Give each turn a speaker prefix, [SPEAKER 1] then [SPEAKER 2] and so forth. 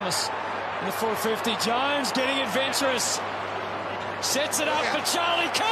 [SPEAKER 1] The 450, Jones getting adventurous. Sets it up for Charlie Cook.